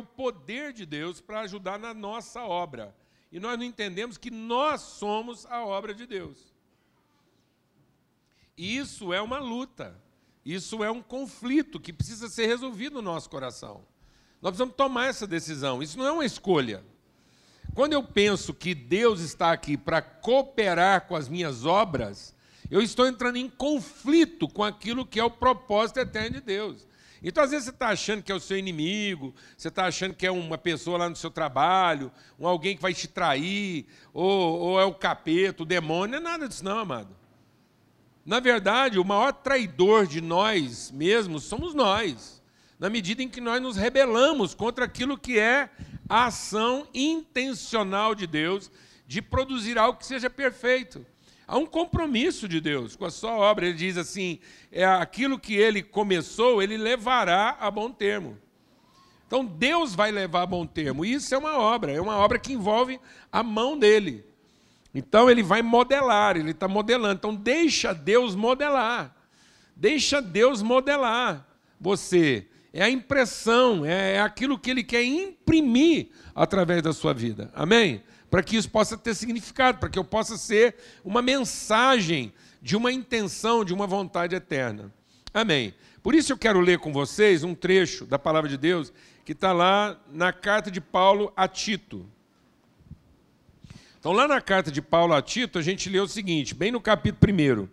o poder de Deus para ajudar na nossa obra. E nós não entendemos que nós somos a obra de Deus. E isso é uma luta. Isso é um conflito que precisa ser resolvido no nosso coração. Nós precisamos tomar essa decisão. Isso não é uma escolha. Quando eu penso que Deus está aqui para cooperar com as minhas obras, eu estou entrando em conflito com aquilo que é o propósito eterno de Deus. Então, às vezes, você está achando que é o seu inimigo, você está achando que é uma pessoa lá no seu trabalho, um alguém que vai te trair, ou, ou é o capeta, o demônio, não é nada disso, não, amado. Na verdade, o maior traidor de nós mesmos somos nós, na medida em que nós nos rebelamos contra aquilo que é a ação intencional de Deus de produzir algo que seja perfeito. Há um compromisso de Deus com a sua obra. Ele diz assim: é aquilo que ele começou, ele levará a bom termo. Então Deus vai levar a bom termo. Isso é uma obra, é uma obra que envolve a mão dele. Então ele vai modelar, ele está modelando. Então deixa Deus modelar. Deixa Deus modelar você. É a impressão, é, é aquilo que ele quer imprimir através da sua vida. Amém? Para que isso possa ter significado, para que eu possa ser uma mensagem de uma intenção, de uma vontade eterna. Amém. Por isso eu quero ler com vocês um trecho da palavra de Deus que está lá na carta de Paulo a Tito. Então, lá na carta de Paulo a Tito, a gente lê o seguinte, bem no capítulo 1.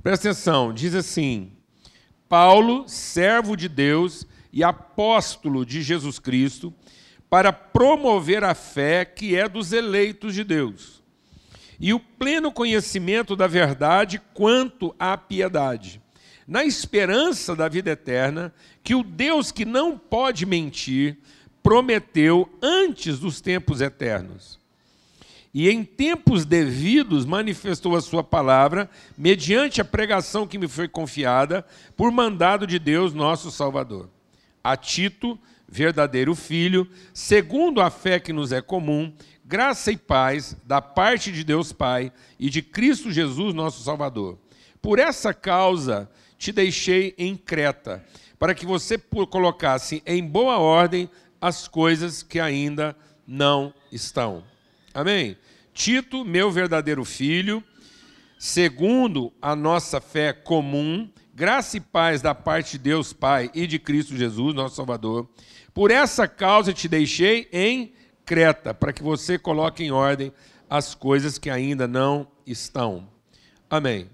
Presta atenção, diz assim: Paulo, servo de Deus e apóstolo de Jesus Cristo, para promover a fé que é dos eleitos de Deus, e o pleno conhecimento da verdade quanto à piedade, na esperança da vida eterna, que o Deus que não pode mentir prometeu antes dos tempos eternos. E em tempos devidos manifestou a sua palavra, mediante a pregação que me foi confiada, por mandado de Deus, nosso Salvador. A Tito, verdadeiro Filho, segundo a fé que nos é comum, graça e paz da parte de Deus Pai e de Cristo Jesus, nosso Salvador. Por essa causa te deixei em Creta, para que você colocasse em boa ordem as coisas que ainda não estão. Amém? Tito, meu verdadeiro filho, segundo a nossa fé comum, graça e paz da parte de Deus Pai e de Cristo Jesus, nosso Salvador por essa causa te deixei em Creta, para que você coloque em ordem as coisas que ainda não estão. Amém.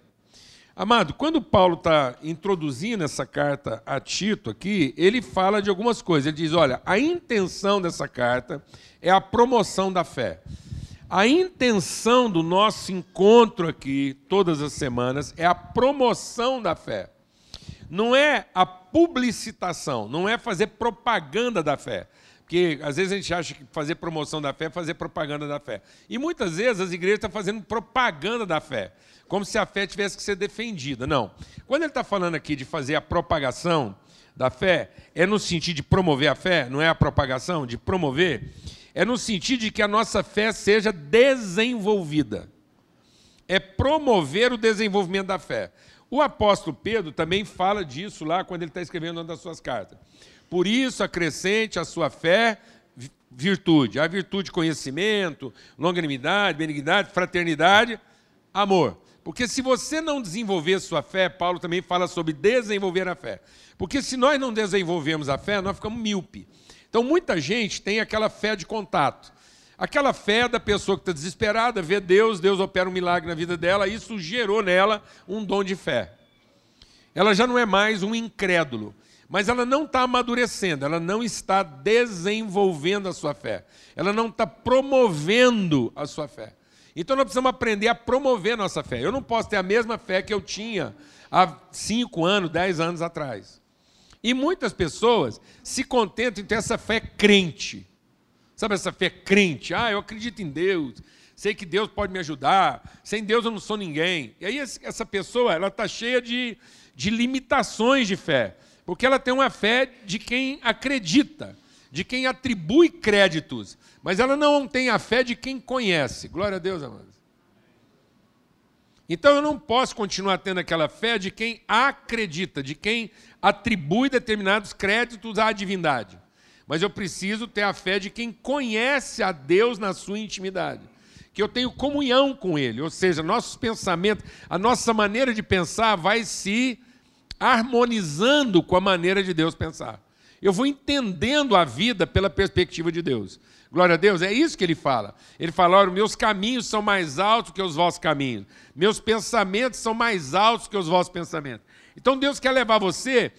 Amado, quando Paulo está introduzindo essa carta a Tito aqui, ele fala de algumas coisas. Ele diz: olha, a intenção dessa carta é a promoção da fé. A intenção do nosso encontro aqui, todas as semanas, é a promoção da fé não é a publicitação, não é fazer propaganda da fé. Porque às vezes a gente acha que fazer promoção da fé é fazer propaganda da fé. E muitas vezes as igrejas estão fazendo propaganda da fé, como se a fé tivesse que ser defendida. Não. Quando ele está falando aqui de fazer a propagação da fé, é no sentido de promover a fé, não é a propagação, de promover, é no sentido de que a nossa fé seja desenvolvida. É promover o desenvolvimento da fé. O apóstolo Pedro também fala disso lá quando ele está escrevendo uma das suas cartas. Por isso, acrescente a sua fé virtude. A virtude, conhecimento, longanimidade, benignidade, fraternidade, amor. Porque se você não desenvolver sua fé, Paulo também fala sobre desenvolver a fé. Porque se nós não desenvolvemos a fé, nós ficamos míope. Então, muita gente tem aquela fé de contato. Aquela fé da pessoa que está desesperada, vê Deus, Deus opera um milagre na vida dela, isso gerou nela um dom de fé. Ela já não é mais um incrédulo, mas ela não está amadurecendo, ela não está desenvolvendo a sua fé, ela não está promovendo a sua fé. Então nós precisamos aprender a promover a nossa fé. Eu não posso ter a mesma fé que eu tinha há 5 anos, 10 anos atrás. E muitas pessoas se contentam em ter essa fé crente. Sabe essa fé crente? Ah, eu acredito em Deus, sei que Deus pode me ajudar, sem Deus eu não sou ninguém. E aí essa pessoa, ela está cheia de, de limitações de fé, porque ela tem uma fé de quem acredita, de quem atribui créditos, mas ela não tem a fé de quem conhece. Glória a Deus, amados. Então eu não posso continuar tendo aquela fé de quem acredita, de quem atribui determinados créditos à divindade. mas eu preciso ter a fé de quem conhece a Deus na sua intimidade. Que eu tenho comunhão com Ele, ou seja, nossos pensamentos, a nossa maneira de pensar vai se harmonizando com a maneira de Deus pensar. Eu vou entendendo a vida pela perspectiva de Deus. Glória a Deus, é isso que ele fala. Ele fala: olha, meus caminhos são mais altos que os vossos caminhos, meus pensamentos são mais altos que os vossos pensamentos. Então Deus quer levar você,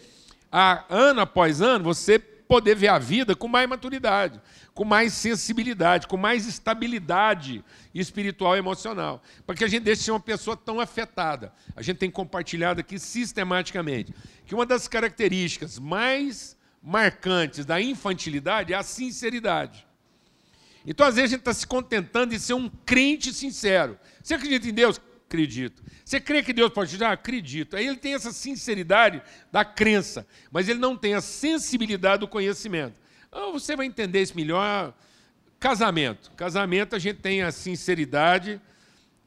a, ano após ano, você poder ver a vida com mais maturidade, com mais sensibilidade, com mais estabilidade espiritual e emocional, para que a gente deixe de ser uma pessoa tão afetada. A gente tem compartilhado aqui sistematicamente que uma das características mais marcantes da infantilidade é a sinceridade. Então, às vezes, a gente está se contentando de ser um crente sincero. Você acredita em Deus? Acredito. Você crê que Deus pode te dar? Acredito. Aí ele tem essa sinceridade da crença, mas ele não tem a sensibilidade do conhecimento. Então, você vai entender isso melhor. Casamento. Casamento, a gente tem a sinceridade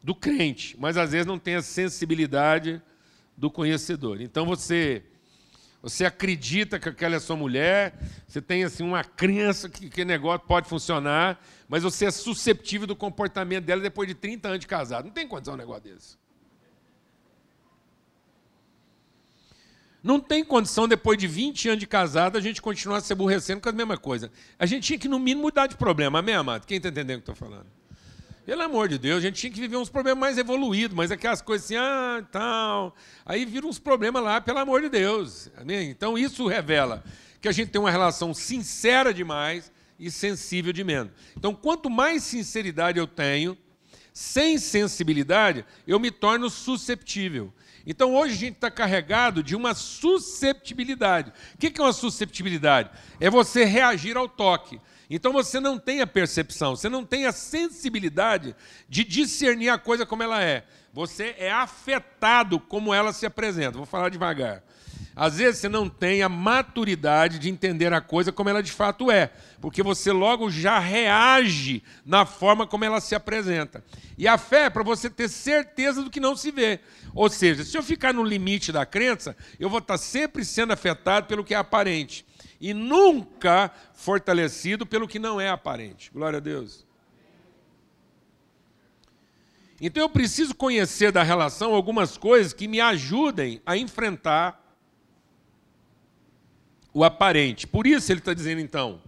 do crente, mas às vezes não tem a sensibilidade do conhecedor. Então, você você acredita que aquela é sua mulher, você tem assim uma crença que aquele negócio pode funcionar, mas você é susceptível do comportamento dela depois de 30 anos de casado. Não tem condição um negócio desse. Não tem condição, depois de 20 anos de casado, a gente continuar se aborrecendo com a mesma coisa. A gente tinha que, no mínimo, mudar de problema, amém, amado? Quem está entendendo o que eu estou falando? Pelo amor de Deus, a gente tinha que viver uns problemas mais evoluídos, mas aquelas coisas assim, ah, tal. Aí viram uns problemas lá, pelo amor de Deus. Então isso revela que a gente tem uma relação sincera demais e sensível de menos. Então, quanto mais sinceridade eu tenho, sem sensibilidade, eu me torno susceptível. Então, hoje a gente está carregado de uma susceptibilidade. O que é uma susceptibilidade? É você reagir ao toque. Então você não tem a percepção, você não tem a sensibilidade de discernir a coisa como ela é. Você é afetado como ela se apresenta. Vou falar devagar. Às vezes você não tem a maturidade de entender a coisa como ela de fato é, porque você logo já reage na forma como ela se apresenta. E a fé é para você ter certeza do que não se vê. Ou seja, se eu ficar no limite da crença, eu vou estar sempre sendo afetado pelo que é aparente e nunca fortalecido pelo que não é aparente. Glória a Deus. Então eu preciso conhecer da relação algumas coisas que me ajudem a enfrentar o aparente. Por isso ele está dizendo então.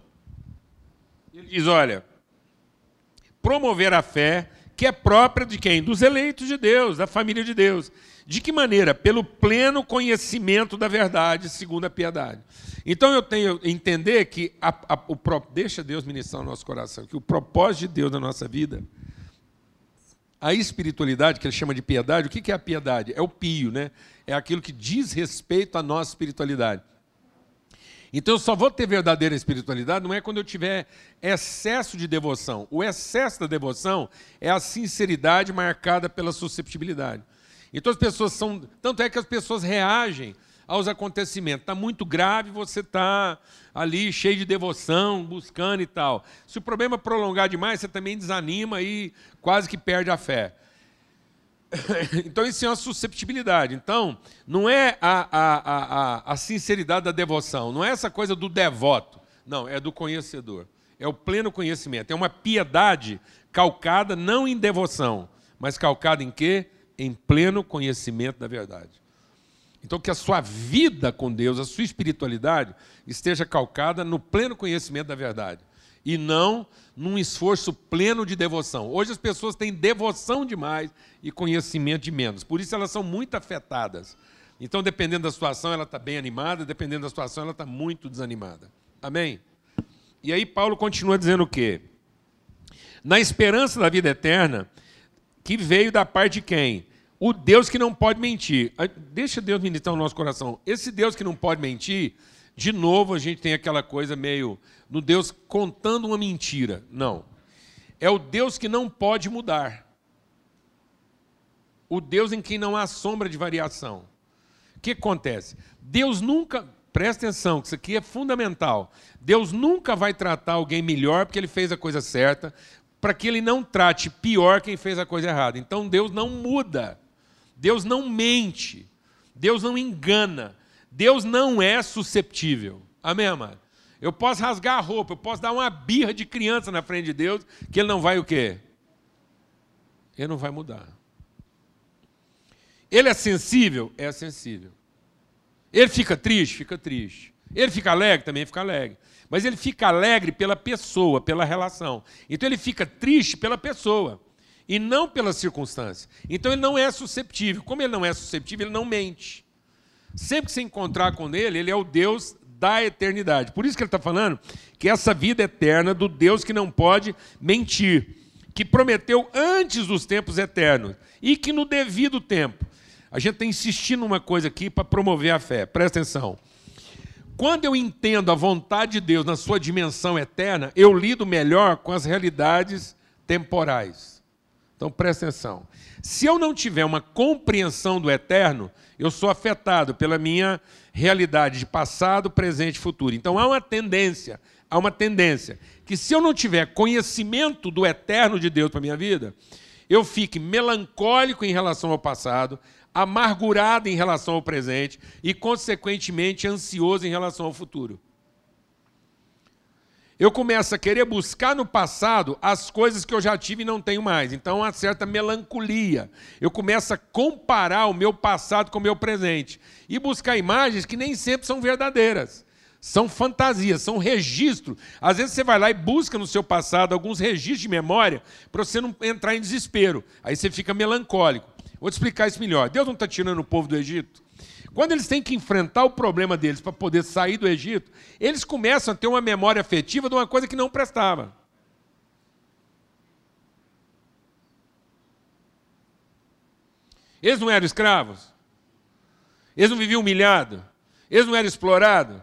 Ele diz: olha, promover a fé que é própria de quem? Dos eleitos de Deus, da família de Deus. De que maneira? Pelo pleno conhecimento da verdade, segundo a piedade. Então eu tenho que entender que a, a, o, deixa Deus ministrar no nosso coração, que o propósito de Deus na nossa vida, a espiritualidade, que ele chama de piedade, o que é a piedade? É o pio, né? É aquilo que diz respeito à nossa espiritualidade. Então eu só vou ter verdadeira espiritualidade não é quando eu tiver excesso de devoção. O excesso da devoção é a sinceridade marcada pela susceptibilidade. Então as pessoas são. Tanto é que as pessoas reagem aos acontecimentos. Está muito grave, você está ali cheio de devoção, buscando e tal. Se o problema prolongar demais, você também desanima e quase que perde a fé. Então, isso é uma susceptibilidade. Então, não é a, a, a, a sinceridade da devoção, não é essa coisa do devoto. Não, é do conhecedor. É o pleno conhecimento. É uma piedade calcada não em devoção, mas calcada em quê? em pleno conhecimento da verdade. Então, que a sua vida com Deus, a sua espiritualidade, esteja calcada no pleno conhecimento da verdade e não num esforço pleno de devoção. Hoje as pessoas têm devoção demais e conhecimento de menos, por isso elas são muito afetadas. Então, dependendo da situação, ela está bem animada, dependendo da situação, ela está muito desanimada. Amém? E aí, Paulo continua dizendo o quê? Na esperança da vida eterna, que veio da parte de quem? O Deus que não pode mentir. Ah, deixa Deus ministrar o nosso coração. Esse Deus que não pode mentir, de novo a gente tem aquela coisa meio no Deus contando uma mentira. Não. É o Deus que não pode mudar. O Deus em quem não há sombra de variação. O que acontece? Deus nunca, presta atenção, que isso aqui é fundamental. Deus nunca vai tratar alguém melhor porque ele fez a coisa certa, para que ele não trate pior quem fez a coisa errada. Então Deus não muda, Deus não mente, Deus não engana, Deus não é susceptível. Amém, amado? Eu posso rasgar a roupa, eu posso dar uma birra de criança na frente de Deus, que ele não vai o quê? Ele não vai mudar. Ele é sensível? É sensível. Ele fica triste? Fica triste. Ele fica alegre? Também fica alegre. Mas ele fica alegre pela pessoa, pela relação. Então ele fica triste pela pessoa e não pela circunstância. Então ele não é susceptível. Como ele não é susceptível, ele não mente. Sempre que você encontrar com ele, ele é o Deus da eternidade. Por isso que ele está falando que essa vida eterna do Deus que não pode mentir, que prometeu antes dos tempos eternos e que no devido tempo. A gente está insistindo numa coisa aqui para promover a fé. Presta atenção. Quando eu entendo a vontade de Deus na sua dimensão eterna, eu lido melhor com as realidades temporais. Então presta atenção. Se eu não tiver uma compreensão do eterno, eu sou afetado pela minha realidade de passado, presente e futuro. Então há uma tendência, há uma tendência que se eu não tiver conhecimento do eterno de Deus para minha vida, eu fique melancólico em relação ao passado, amargurado em relação ao presente e, consequentemente, ansioso em relação ao futuro. Eu começo a querer buscar no passado as coisas que eu já tive e não tenho mais. Então, uma certa melancolia. Eu começo a comparar o meu passado com o meu presente e buscar imagens que nem sempre são verdadeiras. São fantasias, são registros. Às vezes você vai lá e busca no seu passado alguns registros de memória para você não entrar em desespero. Aí você fica melancólico. Vou te explicar isso melhor. Deus não está tirando o povo do Egito? Quando eles têm que enfrentar o problema deles para poder sair do Egito, eles começam a ter uma memória afetiva de uma coisa que não prestava. Eles não eram escravos? Eles não viviam humilhados? Eles não eram explorados?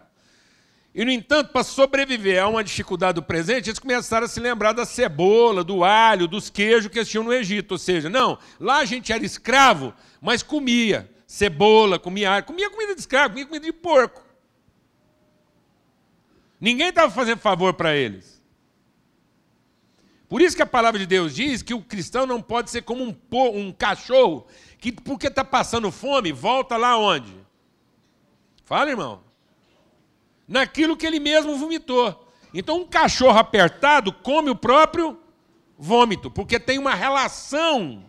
E, no entanto, para sobreviver a uma dificuldade do presente, eles começaram a se lembrar da cebola, do alho, dos queijos que eles tinham no Egito. Ou seja, não, lá a gente era escravo, mas comia cebola, comia alho, comia comida de escravo, comia comida de porco. Ninguém estava fazendo favor para eles. Por isso que a palavra de Deus diz que o cristão não pode ser como um, um cachorro que, porque está passando fome, volta lá onde? Fala, irmão naquilo que ele mesmo vomitou. Então, um cachorro apertado come o próprio vômito, porque tem uma relação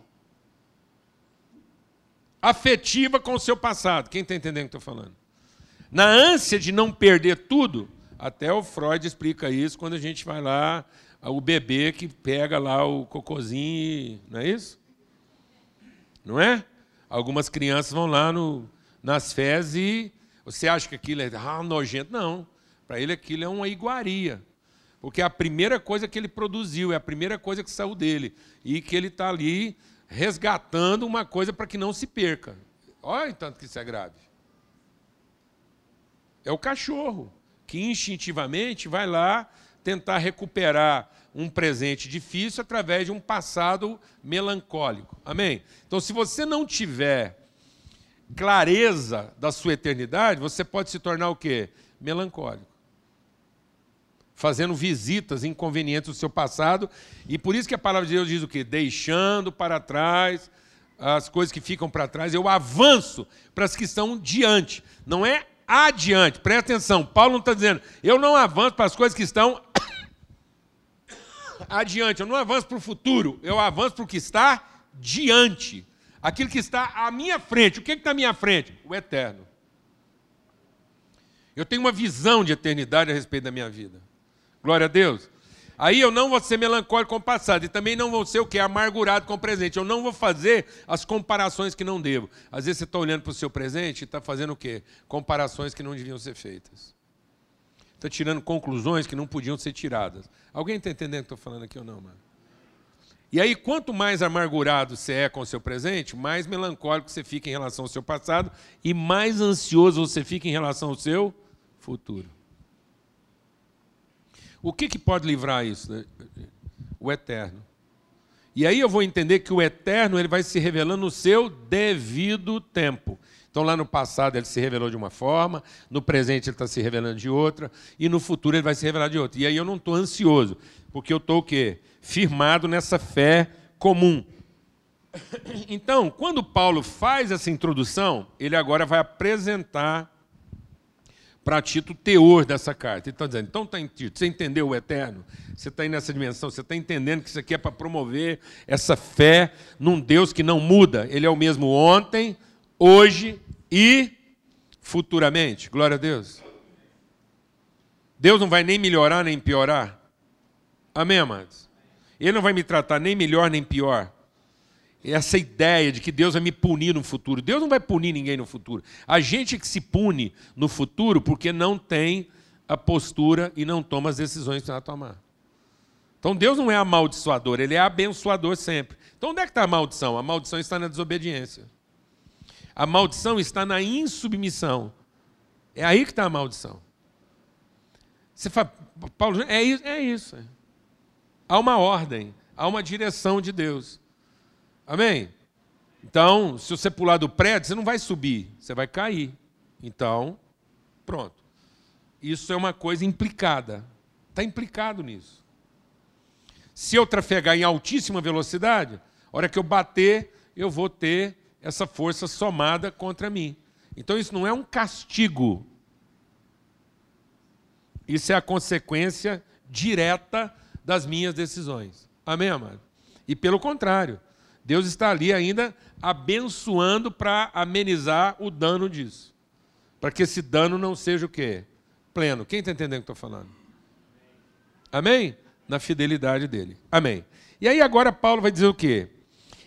afetiva com o seu passado. Quem está entendendo o que estou falando? Na ânsia de não perder tudo, até o Freud explica isso quando a gente vai lá, o bebê que pega lá o cocôzinho, não é isso? Não é? Algumas crianças vão lá no, nas fezes e você acha que aquilo é ah, nojento? Não. Para ele aquilo é uma iguaria. Porque é a primeira coisa que ele produziu, é a primeira coisa que saiu dele. E que ele está ali resgatando uma coisa para que não se perca. Olha tanto que isso é grave. É o cachorro que instintivamente vai lá tentar recuperar um presente difícil através de um passado melancólico. Amém? Então, se você não tiver clareza da sua eternidade, você pode se tornar o quê? Melancólico. Fazendo visitas inconvenientes do seu passado, e por isso que a palavra de Deus diz o quê? Deixando para trás as coisas que ficam para trás, eu avanço para as que estão diante. Não é adiante. Presta atenção, Paulo não está dizendo, eu não avanço para as coisas que estão adiante, eu não avanço para o futuro, eu avanço para o que está diante aquilo que está à minha frente. O que está à minha frente? O eterno. Eu tenho uma visão de eternidade a respeito da minha vida. Glória a Deus. Aí eu não vou ser melancólico com o passado e também não vou ser o que? Amargurado com o presente. Eu não vou fazer as comparações que não devo. Às vezes você está olhando para o seu presente e está fazendo o quê? Comparações que não deviam ser feitas. Está tirando conclusões que não podiam ser tiradas. Alguém está entendendo o que estou falando aqui ou não, mano? E aí, quanto mais amargurado você é com o seu presente, mais melancólico você fica em relação ao seu passado e mais ansioso você fica em relação ao seu futuro. O que, que pode livrar isso? Né? O eterno. E aí eu vou entender que o eterno ele vai se revelando no seu devido tempo. Então, lá no passado ele se revelou de uma forma, no presente ele está se revelando de outra, e no futuro ele vai se revelar de outra. E aí eu não estou ansioso, porque eu estou o quê? Firmado nessa fé comum. Então, quando Paulo faz essa introdução, ele agora vai apresentar para Tito o teor dessa carta. Ele está dizendo, então está em Tito, você entendeu o eterno? Você está aí nessa dimensão, você está entendendo que isso aqui é para promover essa fé num Deus que não muda. Ele é o mesmo ontem, hoje e futuramente. Glória a Deus. Deus não vai nem melhorar nem piorar. Amém, amados? Ele não vai me tratar nem melhor nem pior essa ideia de que Deus vai me punir no futuro. Deus não vai punir ninguém no futuro. A gente que se pune no futuro porque não tem a postura e não toma as decisões que precisa tomar. Então Deus não é amaldiçoador, ele é abençoador sempre. Então onde é que está a maldição? A maldição está na desobediência. A maldição está na insubmissão. É aí que está a maldição. Você fala, Paulo, é isso, é isso. Há uma ordem, há uma direção de Deus. Amém? Então, se você pular do prédio, você não vai subir, você vai cair. Então, pronto. Isso é uma coisa implicada. Está implicado nisso. Se eu trafegar em altíssima velocidade, a hora que eu bater, eu vou ter essa força somada contra mim. Então, isso não é um castigo. Isso é a consequência direta das minhas decisões. Amém, amado? E pelo contrário, Deus está ali ainda abençoando para amenizar o dano disso. Para que esse dano não seja o quê? Pleno. Quem está entendendo o que estou falando? Amém? Na fidelidade dele. Amém. E aí agora Paulo vai dizer o quê?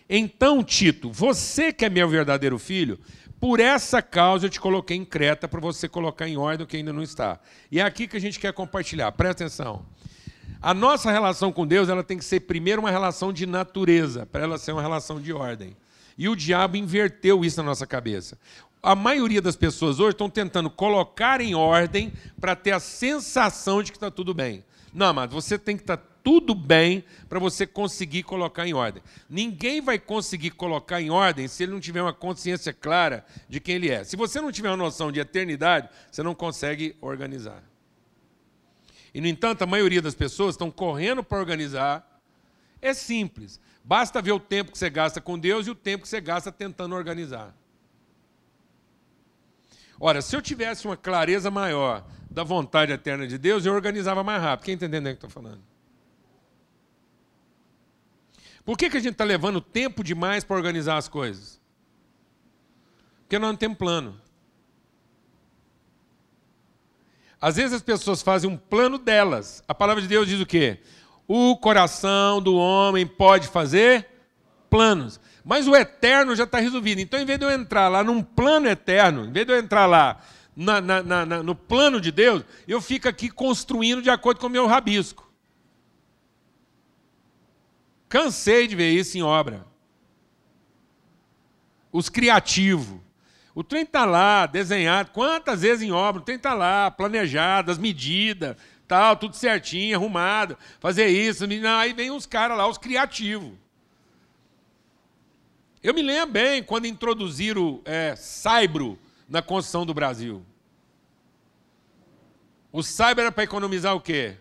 Então, Tito, você que é meu verdadeiro filho, por essa causa eu te coloquei em Creta para você colocar em ordem o que ainda não está. E é aqui que a gente quer compartilhar. Presta atenção. A nossa relação com Deus ela tem que ser primeiro uma relação de natureza, para ela ser uma relação de ordem. E o diabo inverteu isso na nossa cabeça. A maioria das pessoas hoje estão tentando colocar em ordem para ter a sensação de que está tudo bem. Não, amado, você tem que estar tá tudo bem para você conseguir colocar em ordem. Ninguém vai conseguir colocar em ordem se ele não tiver uma consciência clara de quem ele é. Se você não tiver uma noção de eternidade, você não consegue organizar. E, no entanto, a maioria das pessoas estão correndo para organizar. É simples. Basta ver o tempo que você gasta com Deus e o tempo que você gasta tentando organizar. Ora, se eu tivesse uma clareza maior da vontade eterna de Deus, eu organizava mais rápido. Quem entendendo o que estou falando? Por que, que a gente está levando tempo demais para organizar as coisas? Porque nós não temos plano. Às vezes as pessoas fazem um plano delas. A palavra de Deus diz o quê? O coração do homem pode fazer planos. Mas o eterno já está resolvido. Então, em vez de eu entrar lá num plano eterno, em vez de eu entrar lá na, na, na, no plano de Deus, eu fico aqui construindo de acordo com o meu rabisco. Cansei de ver isso em obra. Os criativos. O trem está lá, desenhado, quantas vezes em obra, o trem está lá, planejado, as medidas, tal, tudo certinho, arrumado, fazer isso. Aí vem os caras lá, os criativos. Eu me lembro bem quando introduziram é, Saibro na construção do Brasil. O Saibro era para economizar o quê?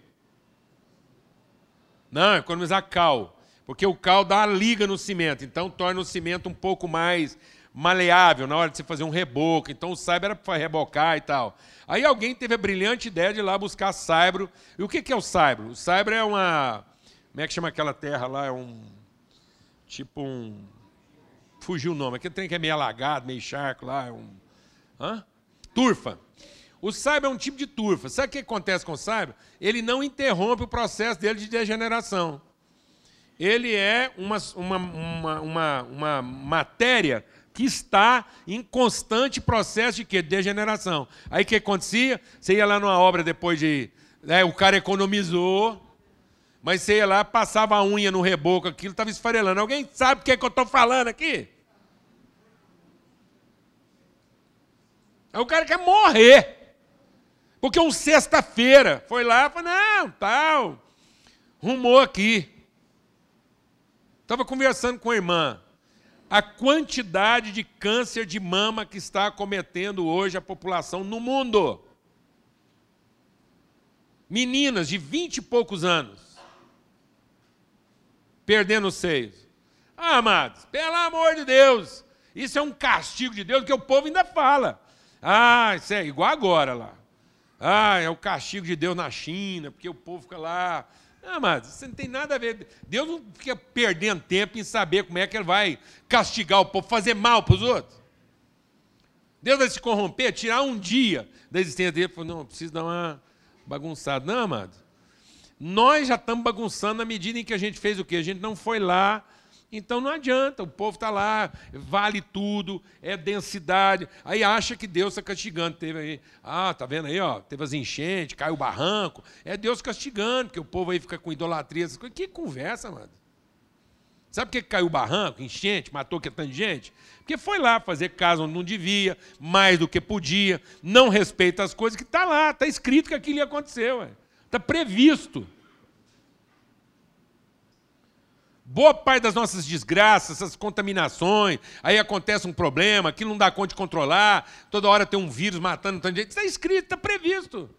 Não, economizar cal. Porque o cal dá uma liga no cimento, então torna o cimento um pouco mais maleável na hora de você fazer um reboco. Então o saibro era para rebocar e tal. Aí alguém teve a brilhante ideia de ir lá buscar saibro. E o que é o saibro? O saibro é uma. Como é que chama aquela terra lá? É um. Tipo um. Fugiu o nome. Aquele trem que é meio alagado, meio charco lá. É um. Hã? Turfa. O saibro é um tipo de turfa. Sabe o que acontece com o saibro? Ele não interrompe o processo dele de degeneração. Ele é uma, uma, uma, uma matéria que está em constante processo de quê? degeneração. Aí o que acontecia? Você ia lá numa obra depois de. Né, o cara economizou, mas você ia lá, passava a unha no reboco, aquilo estava esfarelando. Alguém sabe o que, é que eu estou falando aqui? Aí o cara quer morrer. Porque um sexta-feira foi lá e falou, não, tal, rumou aqui. Estava conversando com a irmã a quantidade de câncer de mama que está acometendo hoje a população no mundo. Meninas de vinte e poucos anos perdendo os seios. Ah, amados, pelo amor de Deus, isso é um castigo de Deus que o povo ainda fala. Ah, isso é igual agora lá. Ah, é o castigo de Deus na China, porque o povo fica lá. Ah, mas isso não tem nada a ver. Deus não fica perdendo tempo em saber como é que ele vai castigar o povo, fazer mal para os outros. Deus vai se corromper, tirar um dia da existência dele. Não, preciso dar uma bagunçada. Não, amado. Nós já estamos bagunçando na medida em que a gente fez o quê? A gente não foi lá então não adianta, o povo está lá, vale tudo, é densidade. Aí acha que Deus está castigando. Teve aí, ah, tá vendo aí, ó, teve as enchentes, caiu o barranco. É Deus castigando, porque o povo aí fica com idolatria, essas coisas. Que conversa, mano. Sabe por que caiu o barranco, enchente, matou que tanta gente? Porque foi lá fazer casa onde não devia, mais do que podia, não respeita as coisas que está lá, está escrito que aquilo ia acontecer, está previsto. Boa parte das nossas desgraças, essas contaminações, aí acontece um problema, aquilo não dá conta de controlar, toda hora tem um vírus matando tanta gente. Está escrito, está previsto.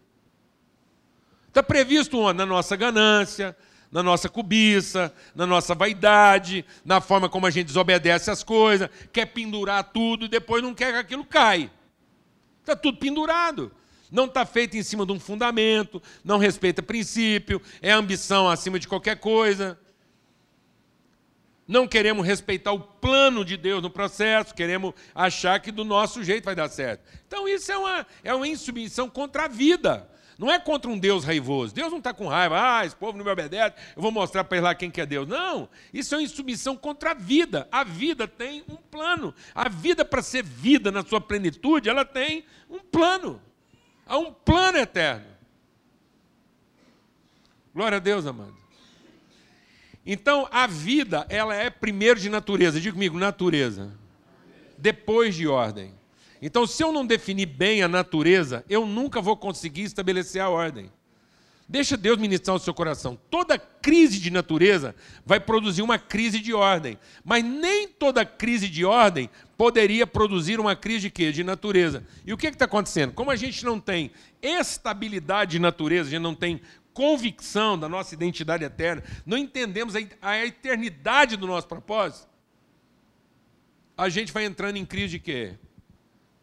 Está previsto? Na nossa ganância, na nossa cobiça, na nossa vaidade, na forma como a gente desobedece as coisas, quer pendurar tudo e depois não quer que aquilo caia. Está tudo pendurado. Não está feito em cima de um fundamento, não respeita princípio, é ambição acima de qualquer coisa não queremos respeitar o plano de Deus no processo, queremos achar que do nosso jeito vai dar certo. Então isso é uma, é uma insubmissão contra a vida. Não é contra um Deus raivoso. Deus não está com raiva. Ah, esse povo não me obedece, eu vou mostrar para ele lá quem que é Deus. Não, isso é uma insubmissão contra a vida. A vida tem um plano. A vida, para ser vida na sua plenitude, ela tem um plano. Há um plano eterno. Glória a Deus, amado. Então, a vida, ela é primeiro de natureza. Diga comigo, natureza. Depois de ordem. Então, se eu não definir bem a natureza, eu nunca vou conseguir estabelecer a ordem. Deixa Deus ministrar o seu coração. Toda crise de natureza vai produzir uma crise de ordem. Mas nem toda crise de ordem poderia produzir uma crise de quê? De natureza. E o que está acontecendo? Como a gente não tem estabilidade de natureza, a gente não tem convicção da nossa identidade eterna, não entendemos a eternidade do nosso propósito, a gente vai entrando em crise de quê?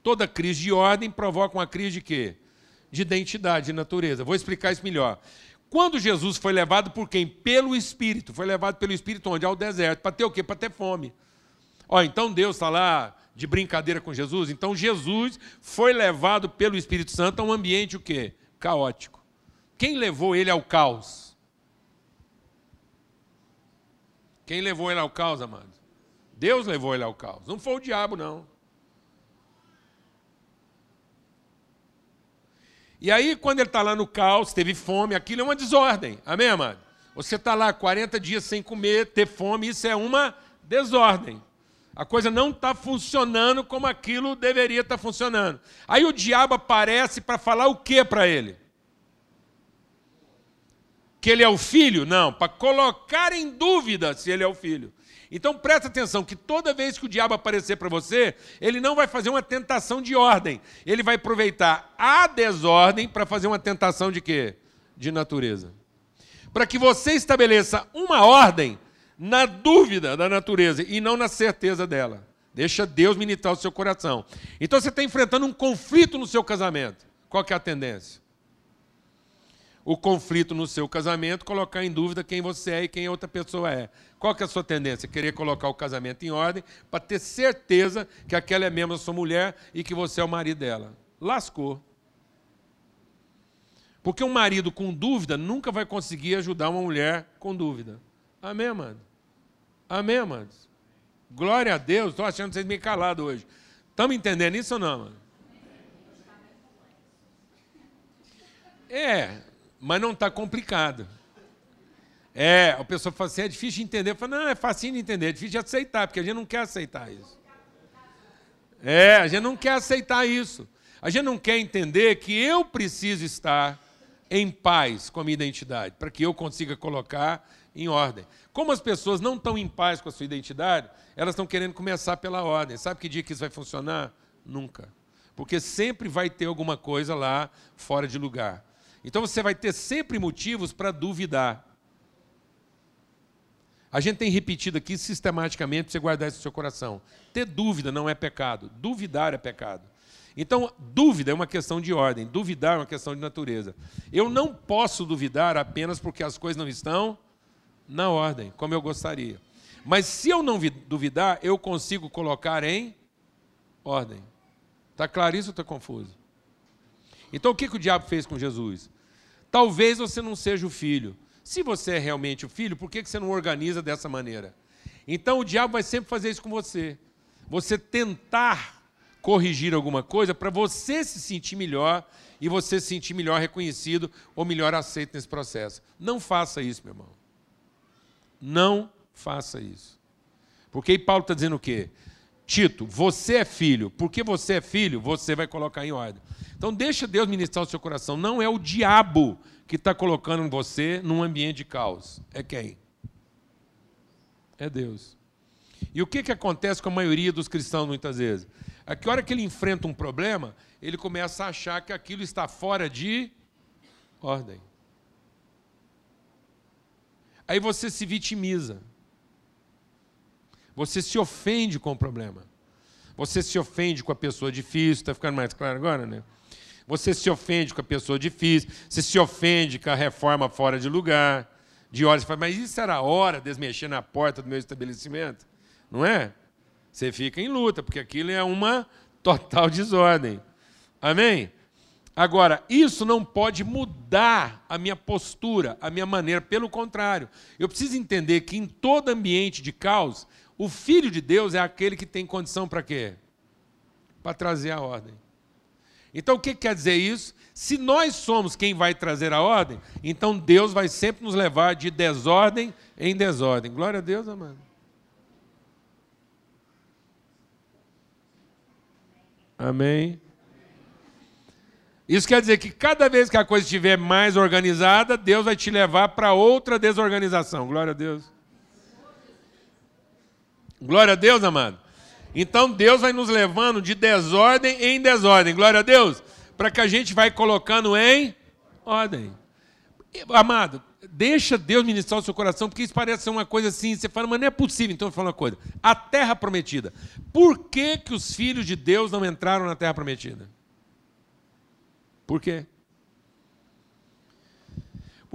Toda crise de ordem provoca uma crise de quê? De identidade, de natureza. Vou explicar isso melhor. Quando Jesus foi levado por quem? Pelo Espírito. Foi levado pelo Espírito onde? Ao deserto. Para ter o quê? Para ter fome. Ó, então Deus está lá de brincadeira com Jesus. Então Jesus foi levado pelo Espírito Santo a um ambiente o quê? Caótico. Quem levou ele ao caos? Quem levou ele ao caos, amado? Deus levou ele ao caos. Não foi o diabo, não. E aí, quando ele está lá no caos, teve fome, aquilo é uma desordem. Amém, amado? Você está lá 40 dias sem comer, ter fome, isso é uma desordem. A coisa não está funcionando como aquilo deveria estar tá funcionando. Aí o diabo aparece para falar o que para ele? Que ele é o filho? Não, para colocar em dúvida se ele é o filho. Então presta atenção que toda vez que o diabo aparecer para você, ele não vai fazer uma tentação de ordem. Ele vai aproveitar a desordem para fazer uma tentação de quê? De natureza. Para que você estabeleça uma ordem na dúvida da natureza e não na certeza dela. Deixa Deus ministrar o seu coração. Então você está enfrentando um conflito no seu casamento. Qual que é a tendência? O conflito no seu casamento, colocar em dúvida quem você é e quem a outra pessoa é. Qual que é a sua tendência? Querer colocar o casamento em ordem para ter certeza que aquela é mesmo a sua mulher e que você é o marido dela. Lascou. Porque um marido com dúvida nunca vai conseguir ajudar uma mulher com dúvida. Amém, amado? Amém, amados? Glória a Deus. Estou achando vocês meio calados hoje. Estamos entendendo isso ou não, mano? É, mas não está complicado. É, a pessoa fala assim, é difícil de entender. Eu falo, não, é fácil de entender, é difícil de aceitar, porque a gente não quer aceitar isso. É, a gente não quer aceitar isso. A gente não quer entender que eu preciso estar em paz com a minha identidade, para que eu consiga colocar em ordem. Como as pessoas não estão em paz com a sua identidade, elas estão querendo começar pela ordem. Sabe que dia que isso vai funcionar? Nunca. Porque sempre vai ter alguma coisa lá fora de lugar. Então você vai ter sempre motivos para duvidar. A gente tem repetido aqui sistematicamente você guardar isso no seu coração. Ter dúvida não é pecado, duvidar é pecado. Então, dúvida é uma questão de ordem, duvidar é uma questão de natureza. Eu não posso duvidar apenas porque as coisas não estão na ordem, como eu gostaria. Mas se eu não duvidar, eu consigo colocar em ordem. Está claro isso ou está confuso? Então o que, que o diabo fez com Jesus? Talvez você não seja o filho. Se você é realmente o filho, por que, que você não organiza dessa maneira? Então o diabo vai sempre fazer isso com você. Você tentar corrigir alguma coisa para você se sentir melhor e você se sentir melhor reconhecido ou melhor aceito nesse processo. Não faça isso, meu irmão. Não faça isso. Porque aí Paulo está dizendo o quê? Tito, você é filho. Porque você é filho, você vai colocar em ordem. Então deixa Deus ministrar o seu coração. Não é o diabo que está colocando você num ambiente de caos. É quem? É Deus. E o que, que acontece com a maioria dos cristãos muitas vezes? É que a hora que ele enfrenta um problema, ele começa a achar que aquilo está fora de ordem. Aí você se vitimiza. Você se ofende com o problema. Você se ofende com a pessoa difícil. Está ficando mais claro agora, né? Você se ofende com a pessoa difícil. Você se ofende com a reforma fora de lugar. De horas, você fala, mas isso era a hora de mexer na porta do meu estabelecimento? Não é? Você fica em luta, porque aquilo é uma total desordem. Amém? Agora, isso não pode mudar a minha postura, a minha maneira. Pelo contrário, eu preciso entender que em todo ambiente de caos, o Filho de Deus é aquele que tem condição para quê? Para trazer a ordem. Então, o que quer dizer isso? Se nós somos quem vai trazer a ordem, então Deus vai sempre nos levar de desordem em desordem. Glória a Deus, amado. Amém. Isso quer dizer que cada vez que a coisa estiver mais organizada, Deus vai te levar para outra desorganização. Glória a Deus. Glória a Deus, amado. Então Deus vai nos levando de desordem em desordem. Glória a Deus. Para que a gente vai colocando em ordem. Amado, deixa Deus ministrar o seu coração, porque isso parece ser uma coisa assim. Você fala, mas não é possível. Então eu falo uma coisa. A terra prometida. Por que, que os filhos de Deus não entraram na terra prometida? Por quê?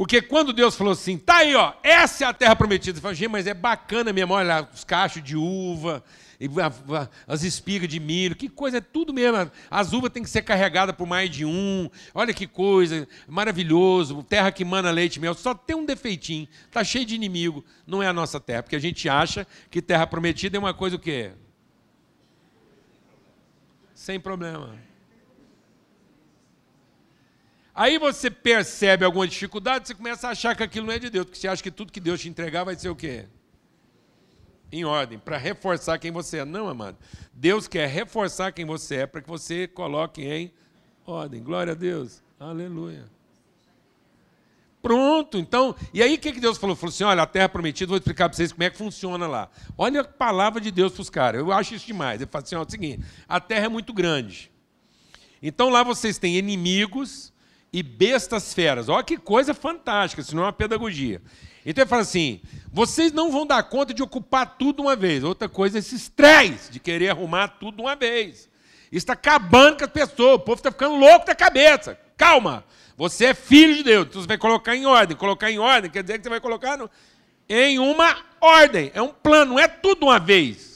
Porque quando Deus falou assim, tá aí, ó, essa é a terra prometida. Você fala, gente, mas é bacana mesmo, olha os cachos de uva, as espigas de milho, que coisa, é tudo mesmo. As uvas têm que ser carregadas por mais de um. Olha que coisa, maravilhoso, terra que mana leite e mel. Só tem um defeitinho, tá cheio de inimigo. Não é a nossa terra, porque a gente acha que terra prometida é uma coisa o quê? Sem problema. Aí você percebe alguma dificuldade, você começa a achar que aquilo não é de Deus, porque você acha que tudo que Deus te entregar vai ser o quê? Em ordem, para reforçar quem você é. Não, amado. Deus quer reforçar quem você é para que você coloque em ordem. Glória a Deus. Aleluia. Pronto, então, e aí o que Deus falou? Falou assim: olha, a terra prometida, vou explicar para vocês como é que funciona lá. Olha a palavra de Deus para os caras, eu acho isso demais. Ele fala assim: ó, é o seguinte, a terra é muito grande. Então lá vocês têm inimigos, e bestas feras. Olha que coisa fantástica, isso não é uma pedagogia. Então ele fala assim: vocês não vão dar conta de ocupar tudo uma vez. Outra coisa é esse estresse de querer arrumar tudo uma vez. Isso está acabando com as pessoas, o povo está ficando louco da cabeça. Calma, você é filho de Deus, então você vai colocar em ordem. Colocar em ordem quer dizer que você vai colocar no... em uma ordem, é um plano, não é tudo uma vez.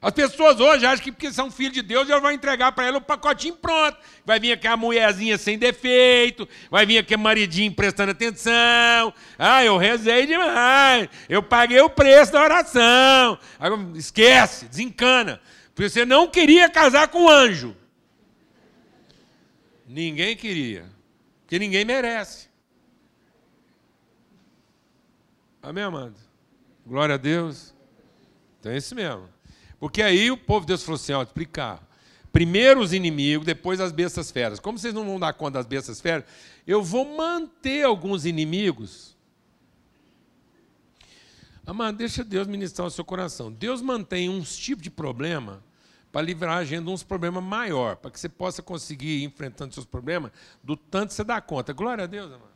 As pessoas hoje acham que porque são filhos de Deus, Deus vai entregar para ela o pacotinho pronto. Vai vir aqui a mulherzinha sem defeito, vai vir aqui a maridinho prestando atenção. Ah, eu rezei demais, eu paguei o preço da oração. Esquece, desencana. Porque você não queria casar com um anjo. Ninguém queria, porque ninguém merece. Amém, amado? Glória a Deus. Então é isso mesmo. Porque aí o povo de Deus falou assim: ó, explicar. Primeiro os inimigos, depois as bestas feras. Como vocês não vão dar conta das bestas feras, eu vou manter alguns inimigos. Amado, deixa Deus ministrar o seu coração. Deus mantém uns tipos de problema para livrar a gente de uns problemas maior, para que você possa conseguir ir enfrentando seus problemas do tanto que você dá conta. Glória a Deus, amado.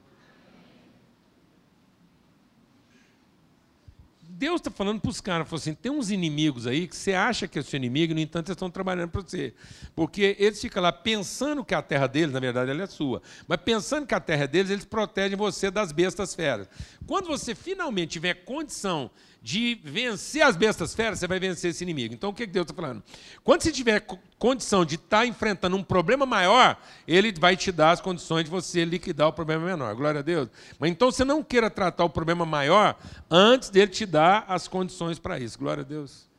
Deus está falando para os caras, falou assim, tem uns inimigos aí que você acha que é seu inimigo, no entanto, eles estão trabalhando para você. Porque eles ficam lá pensando que a terra deles, na verdade, ela é sua. Mas pensando que a terra é deles, eles protegem você das bestas feras. Quando você finalmente tiver condição de vencer as bestas feras, você vai vencer esse inimigo. Então, o que Deus está falando? Quando você tiver condição de estar tá enfrentando um problema maior, Ele vai te dar as condições de você liquidar o problema menor. Glória a Deus. Mas então você não queira tratar o problema maior antes dele te dar as condições para isso. Glória a Deus.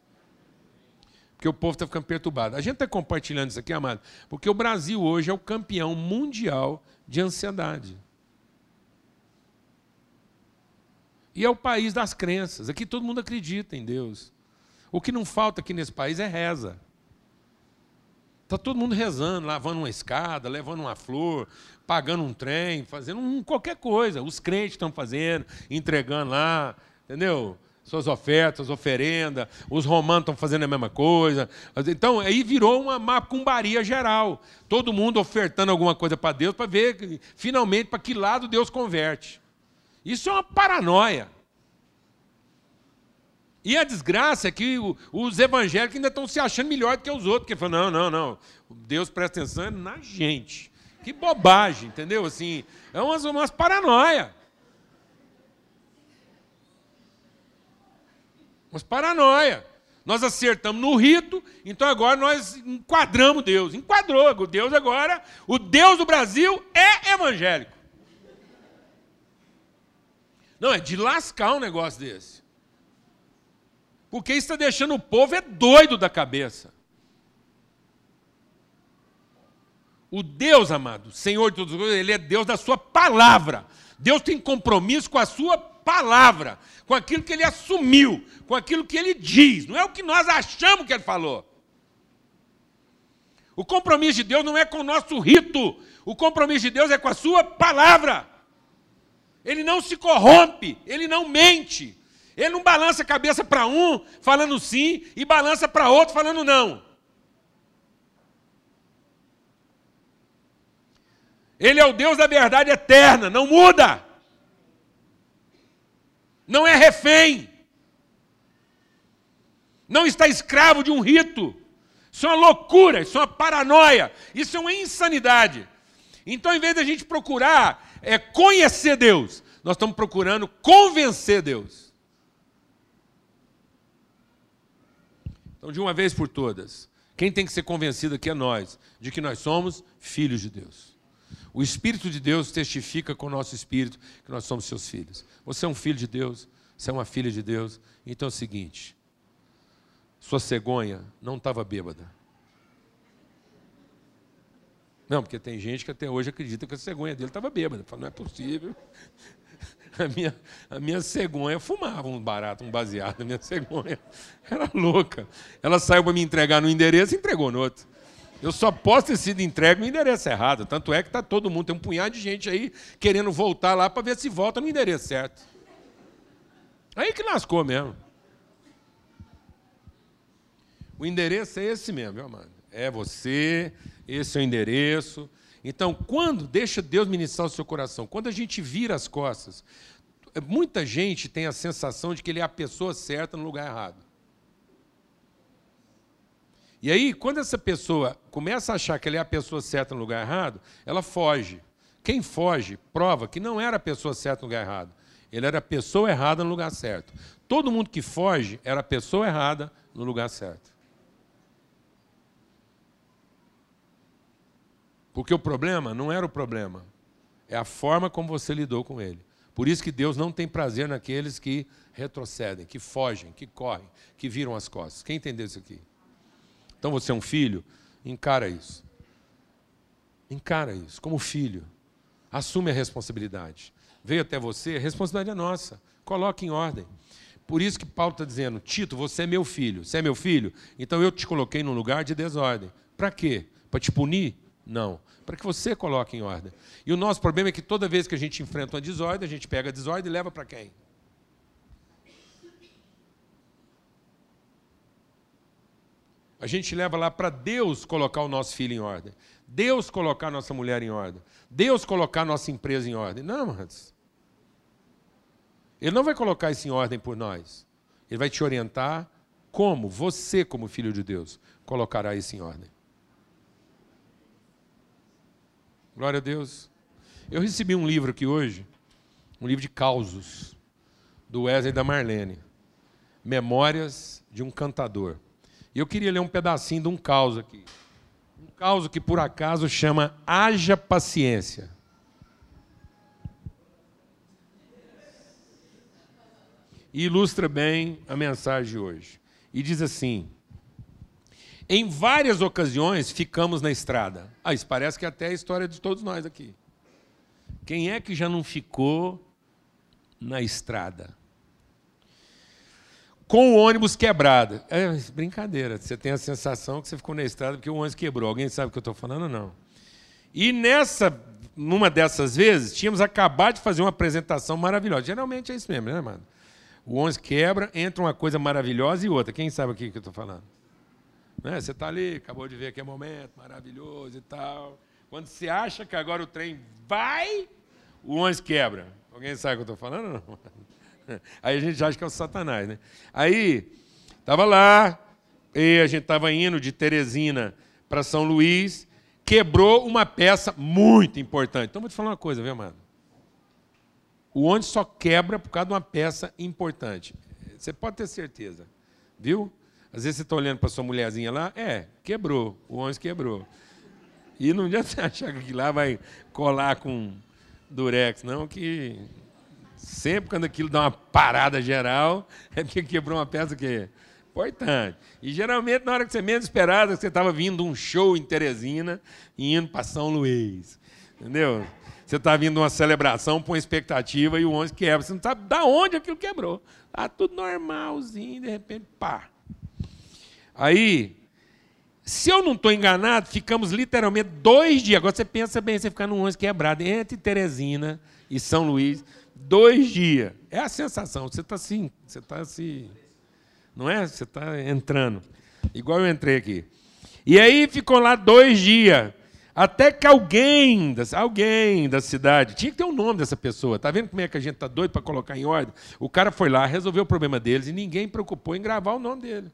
Porque o povo está ficando perturbado. A gente está compartilhando isso aqui, amado, porque o Brasil hoje é o campeão mundial de ansiedade. E é o país das crenças. Aqui todo mundo acredita em Deus. O que não falta aqui nesse país é reza. Está todo mundo rezando, lavando uma escada, levando uma flor, pagando um trem, fazendo um, qualquer coisa. Os crentes estão fazendo, entregando lá, entendeu? Suas ofertas, oferenda. Os romanos estão fazendo a mesma coisa. Então, aí virou uma macumbaria geral. Todo mundo ofertando alguma coisa para Deus para ver, finalmente, para que lado Deus converte. Isso é uma paranoia. E a desgraça é que os evangélicos ainda estão se achando melhor do que os outros, porque falam, não, não, não, Deus presta atenção na gente. Que bobagem, entendeu? Assim, é umas, umas paranoia. Umas paranoia. Nós acertamos no rito, então agora nós enquadramos Deus. Enquadrou, Deus agora, o Deus do Brasil é evangélico. Não, é de lascar um negócio desse. Porque está deixando o povo é doido da cabeça. O Deus, amado, Senhor de todas as coisas, Ele é Deus da sua palavra. Deus tem compromisso com a sua palavra, com aquilo que Ele assumiu, com aquilo que Ele diz. Não é o que nós achamos que Ele falou. O compromisso de Deus não é com o nosso rito. O compromisso de Deus é com a sua palavra. Ele não se corrompe, ele não mente. Ele não balança a cabeça para um falando sim e balança para outro falando não. Ele é o Deus da verdade eterna, não muda. Não é refém. Não está escravo de um rito. Isso é uma loucura, isso é uma paranoia, isso é uma insanidade. Então, em vez da gente procurar é, conhecer Deus, nós estamos procurando convencer Deus. Então, de uma vez por todas, quem tem que ser convencido aqui é nós, de que nós somos filhos de Deus. O Espírito de Deus testifica com o nosso espírito que nós somos seus filhos. Você é um filho de Deus, você é uma filha de Deus. Então é o seguinte: sua cegonha não estava bêbada. Não, porque tem gente que até hoje acredita que a cegonha dele estava bêbada. Fala, não é possível. A minha, a minha cegonha fumava um barato, um baseado. A minha cegonha era louca. Ela saiu para me entregar no endereço e entregou no outro. Eu só posso ter sido entregue no endereço errado. Tanto é que está todo mundo, tem um punhado de gente aí querendo voltar lá para ver se volta no endereço certo. Aí que lascou mesmo. O endereço é esse mesmo, meu amado. É você, esse é o endereço. Então, quando, deixa Deus ministrar o seu coração, quando a gente vira as costas, muita gente tem a sensação de que ele é a pessoa certa no lugar errado. E aí, quando essa pessoa começa a achar que ele é a pessoa certa no lugar errado, ela foge. Quem foge prova que não era a pessoa certa no lugar errado. Ele era a pessoa errada no lugar certo. Todo mundo que foge era a pessoa errada no lugar certo. Porque o problema não era o problema, é a forma como você lidou com ele. Por isso que Deus não tem prazer naqueles que retrocedem, que fogem, que correm, que viram as costas. Quem entendeu isso aqui? Então você é um filho, encara isso. Encara isso como filho. Assume a responsabilidade. Veio até você, a responsabilidade é nossa. Coloque em ordem. Por isso que Paulo está dizendo, Tito, você é meu filho. Você é meu filho? Então eu te coloquei num lugar de desordem. Para quê? Para te punir? Não. Para que você coloque em ordem. E o nosso problema é que toda vez que a gente enfrenta uma desordem, a gente pega a desordem e leva para quem? A gente leva lá para Deus colocar o nosso filho em ordem. Deus colocar a nossa mulher em ordem. Deus colocar a nossa empresa em ordem. Não, mas Ele não vai colocar isso em ordem por nós. Ele vai te orientar como você, como filho de Deus, colocará isso em ordem. Glória a Deus. Eu recebi um livro aqui hoje, um livro de causos, do Wesley da Marlene. Memórias de um cantador. E eu queria ler um pedacinho de um caos aqui. Um caos que por acaso chama Haja Paciência. E ilustra bem a mensagem de hoje. E diz assim: Em várias ocasiões ficamos na estrada. Ah, isso parece que até é a história de todos nós aqui. Quem é que já não ficou na estrada? com o ônibus quebrado. É brincadeira, você tem a sensação que você ficou na estrada porque o ônibus quebrou. Alguém sabe o que eu estou falando não? E nessa, numa dessas vezes, tínhamos acabado de fazer uma apresentação maravilhosa. Geralmente é isso mesmo, né, mano? O ônibus quebra, entra uma coisa maravilhosa e outra. Quem sabe o que eu estou falando? Né? Você está ali, acabou de ver aquele momento maravilhoso e tal. Quando você acha que agora o trem vai, o ônibus quebra. Alguém sabe o que eu estou falando não? Aí a gente acha que é o Satanás, né? Aí, estava lá, e a gente estava indo de Teresina para São Luís, quebrou uma peça muito importante. Então, vou te falar uma coisa, viu, amado? O ônibus só quebra por causa de uma peça importante. Você pode ter certeza, viu? Às vezes você está olhando para sua mulherzinha lá, é, quebrou, o ônibus quebrou. E não adianta você achar que lá vai colar com durex, não, que Sempre quando aquilo dá uma parada geral, é porque quebrou uma peça que é importante. E geralmente, na hora que você menos esperava, você estava vindo um show em Teresina e indo para São Luís. Entendeu? Você está vindo uma celebração com uma expectativa e o 11 quebra. Você não sabe de onde aquilo quebrou. Está tudo normalzinho, de repente, pá. Aí, se eu não estou enganado, ficamos literalmente dois dias. Agora você pensa bem, você ficar num 11 quebrado entre Teresina e São Luís dois dias. É a sensação. Você está assim, você está assim. Não é? Você está entrando. Igual eu entrei aqui. E aí ficou lá dois dias. Até que alguém, alguém da cidade, tinha que ter o um nome dessa pessoa. Tá vendo como é que a gente tá doido para colocar em ordem? O cara foi lá, resolveu o problema deles e ninguém preocupou em gravar o nome dele.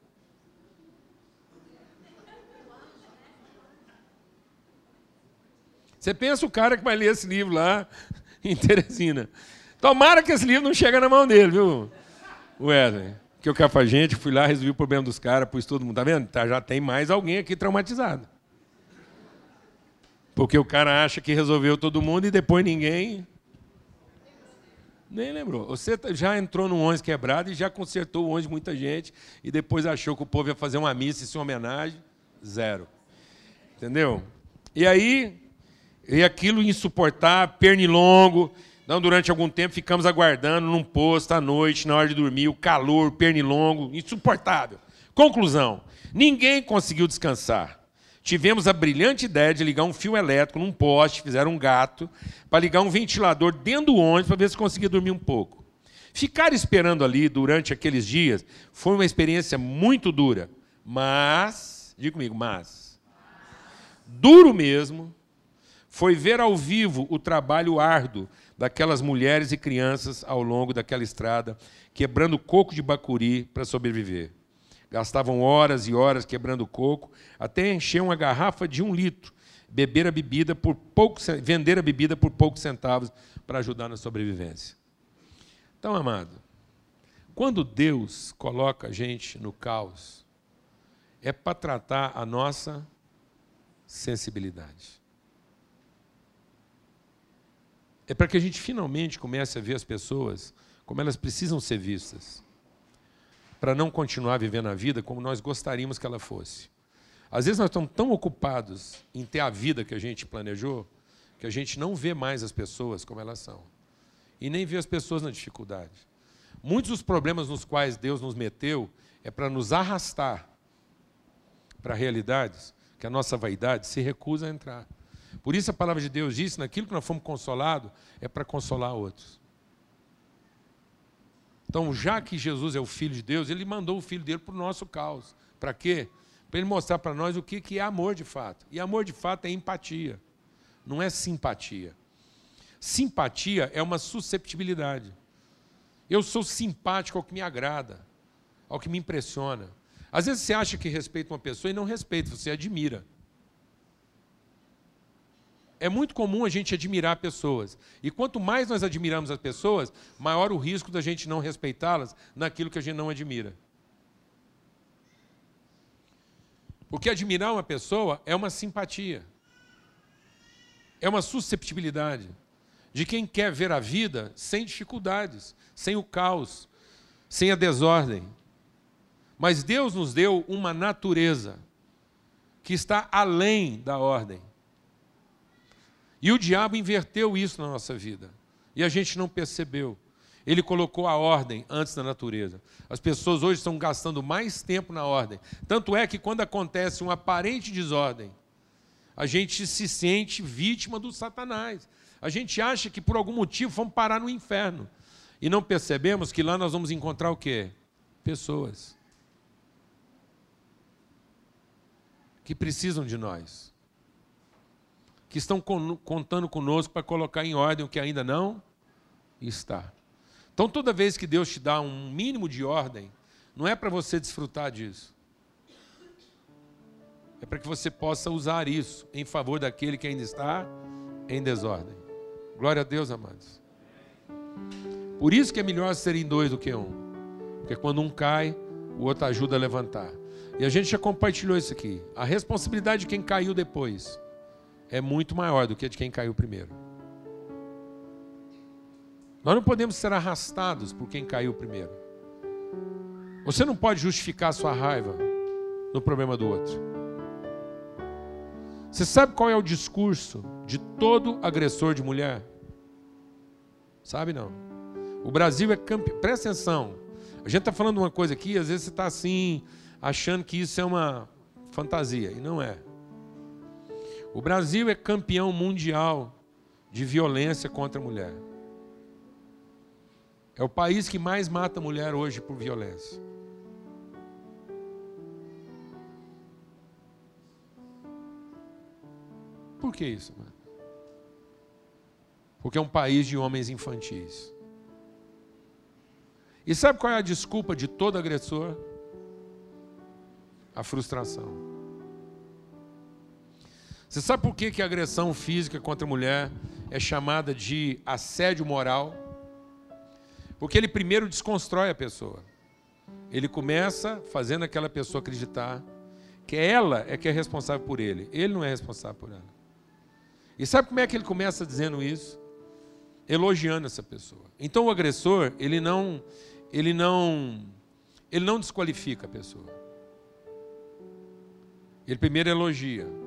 Você pensa o cara que vai ler esse livro lá em Teresina. Tomara que esse livro não chegue na mão dele, viu, Wesley? Que eu gente, fui lá, resolvi o problema dos caras, pus todo mundo. Tá vendo? Tá, já tem mais alguém aqui traumatizado. Porque o cara acha que resolveu todo mundo e depois ninguém. Nem lembrou. Você tá, já entrou no ônibus quebrado e já consertou o ônibus de muita gente e depois achou que o povo ia fazer uma missa e sua homenagem. Zero. Entendeu? E aí, e aquilo insuportável, pernilongo. Então, durante algum tempo, ficamos aguardando num posto à noite, na hora de dormir, o calor, pernilongo, insuportável. Conclusão: ninguém conseguiu descansar. Tivemos a brilhante ideia de ligar um fio elétrico num poste, fizeram um gato, para ligar um ventilador dentro do ônibus para ver se conseguia dormir um pouco. Ficar esperando ali durante aqueles dias foi uma experiência muito dura, mas, diga comigo, mas, duro mesmo, foi ver ao vivo o trabalho árduo daquelas mulheres e crianças ao longo daquela estrada, quebrando coco de bacuri para sobreviver. Gastavam horas e horas quebrando coco, até encher uma garrafa de um litro, beber a bebida por pouco, vender a bebida por poucos centavos para ajudar na sobrevivência. Então, amado, quando Deus coloca a gente no caos, é para tratar a nossa sensibilidade. É para que a gente finalmente comece a ver as pessoas como elas precisam ser vistas, para não continuar vivendo a vida como nós gostaríamos que ela fosse. Às vezes nós estamos tão ocupados em ter a vida que a gente planejou, que a gente não vê mais as pessoas como elas são. E nem vê as pessoas na dificuldade. Muitos dos problemas nos quais Deus nos meteu é para nos arrastar para realidades que a nossa vaidade se recusa a entrar. Por isso a palavra de Deus diz: naquilo que nós fomos consolados, é para consolar outros. Então, já que Jesus é o Filho de Deus, ele mandou o Filho dele para o nosso caos. Para quê? Para ele mostrar para nós o que é amor de fato. E amor de fato é empatia, não é simpatia. Simpatia é uma susceptibilidade. Eu sou simpático ao que me agrada. ao que me impressiona. Às vezes você acha que respeita uma pessoa e não respeita, você admira. É muito comum a gente admirar pessoas. E quanto mais nós admiramos as pessoas, maior o risco da gente não respeitá-las naquilo que a gente não admira. Porque admirar uma pessoa é uma simpatia, é uma susceptibilidade de quem quer ver a vida sem dificuldades, sem o caos, sem a desordem. Mas Deus nos deu uma natureza que está além da ordem. E o diabo inverteu isso na nossa vida. E a gente não percebeu. Ele colocou a ordem antes da natureza. As pessoas hoje estão gastando mais tempo na ordem. Tanto é que quando acontece uma aparente desordem, a gente se sente vítima do Satanás. A gente acha que por algum motivo vamos parar no inferno. E não percebemos que lá nós vamos encontrar o quê? Pessoas. Que precisam de nós. Que estão contando conosco para colocar em ordem o que ainda não está. Então, toda vez que Deus te dá um mínimo de ordem, não é para você desfrutar disso. É para que você possa usar isso em favor daquele que ainda está em desordem. Glória a Deus, amados. Por isso que é melhor serem dois do que um. Porque quando um cai, o outro ajuda a levantar. E a gente já compartilhou isso aqui. A responsabilidade de quem caiu depois é muito maior do que a de quem caiu primeiro. Nós não podemos ser arrastados por quem caiu primeiro. Você não pode justificar sua raiva no problema do outro. Você sabe qual é o discurso de todo agressor de mulher? Sabe não? O Brasil é campeão. Presta atenção. A gente está falando uma coisa aqui, às vezes você está assim, achando que isso é uma fantasia, e não é. O Brasil é campeão mundial de violência contra a mulher. É o país que mais mata mulher hoje por violência. Por que isso, mano? Porque é um país de homens infantis. E sabe qual é a desculpa de todo agressor? A frustração. Você sabe por que, que a agressão física contra a mulher é chamada de assédio moral? Porque ele primeiro desconstrói a pessoa. Ele começa fazendo aquela pessoa acreditar que ela é que é responsável por ele. Ele não é responsável por ela. E sabe como é que ele começa dizendo isso? Elogiando essa pessoa. Então o agressor, ele não ele não ele não desqualifica a pessoa. Ele primeiro elogia.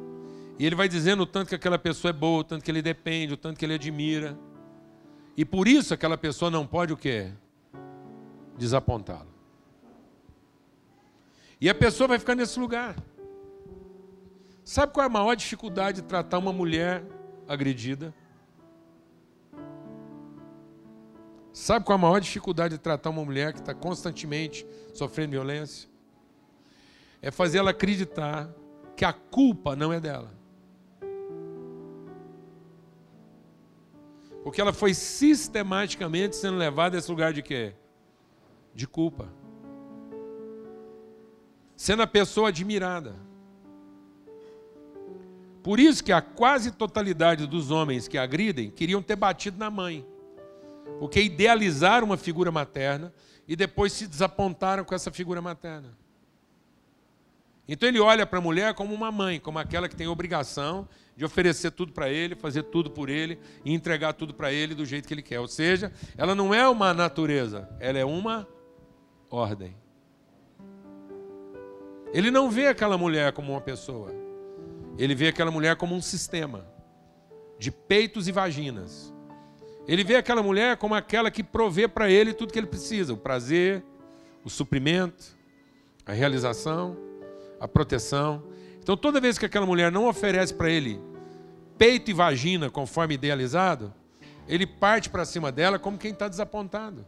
E ele vai dizendo o tanto que aquela pessoa é boa, o tanto que ele depende, o tanto que ele admira. E por isso aquela pessoa não pode o quê? Desapontá-lo. E a pessoa vai ficar nesse lugar. Sabe qual é a maior dificuldade de tratar uma mulher agredida? Sabe qual é a maior dificuldade de tratar uma mulher que está constantemente sofrendo violência? É fazer ela acreditar que a culpa não é dela. Porque ela foi sistematicamente sendo levada a esse lugar de quê? De culpa. Sendo a pessoa admirada. Por isso que a quase totalidade dos homens que agridem queriam ter batido na mãe. Porque idealizaram uma figura materna e depois se desapontaram com essa figura materna. Então ele olha para a mulher como uma mãe, como aquela que tem obrigação de oferecer tudo para ele, fazer tudo por ele e entregar tudo para ele do jeito que ele quer. Ou seja, ela não é uma natureza, ela é uma ordem. Ele não vê aquela mulher como uma pessoa. Ele vê aquela mulher como um sistema de peitos e vaginas. Ele vê aquela mulher como aquela que provê para ele tudo que ele precisa: o prazer, o suprimento, a realização, a proteção. Então, toda vez que aquela mulher não oferece para ele peito e vagina conforme idealizado, ele parte para cima dela como quem está desapontado.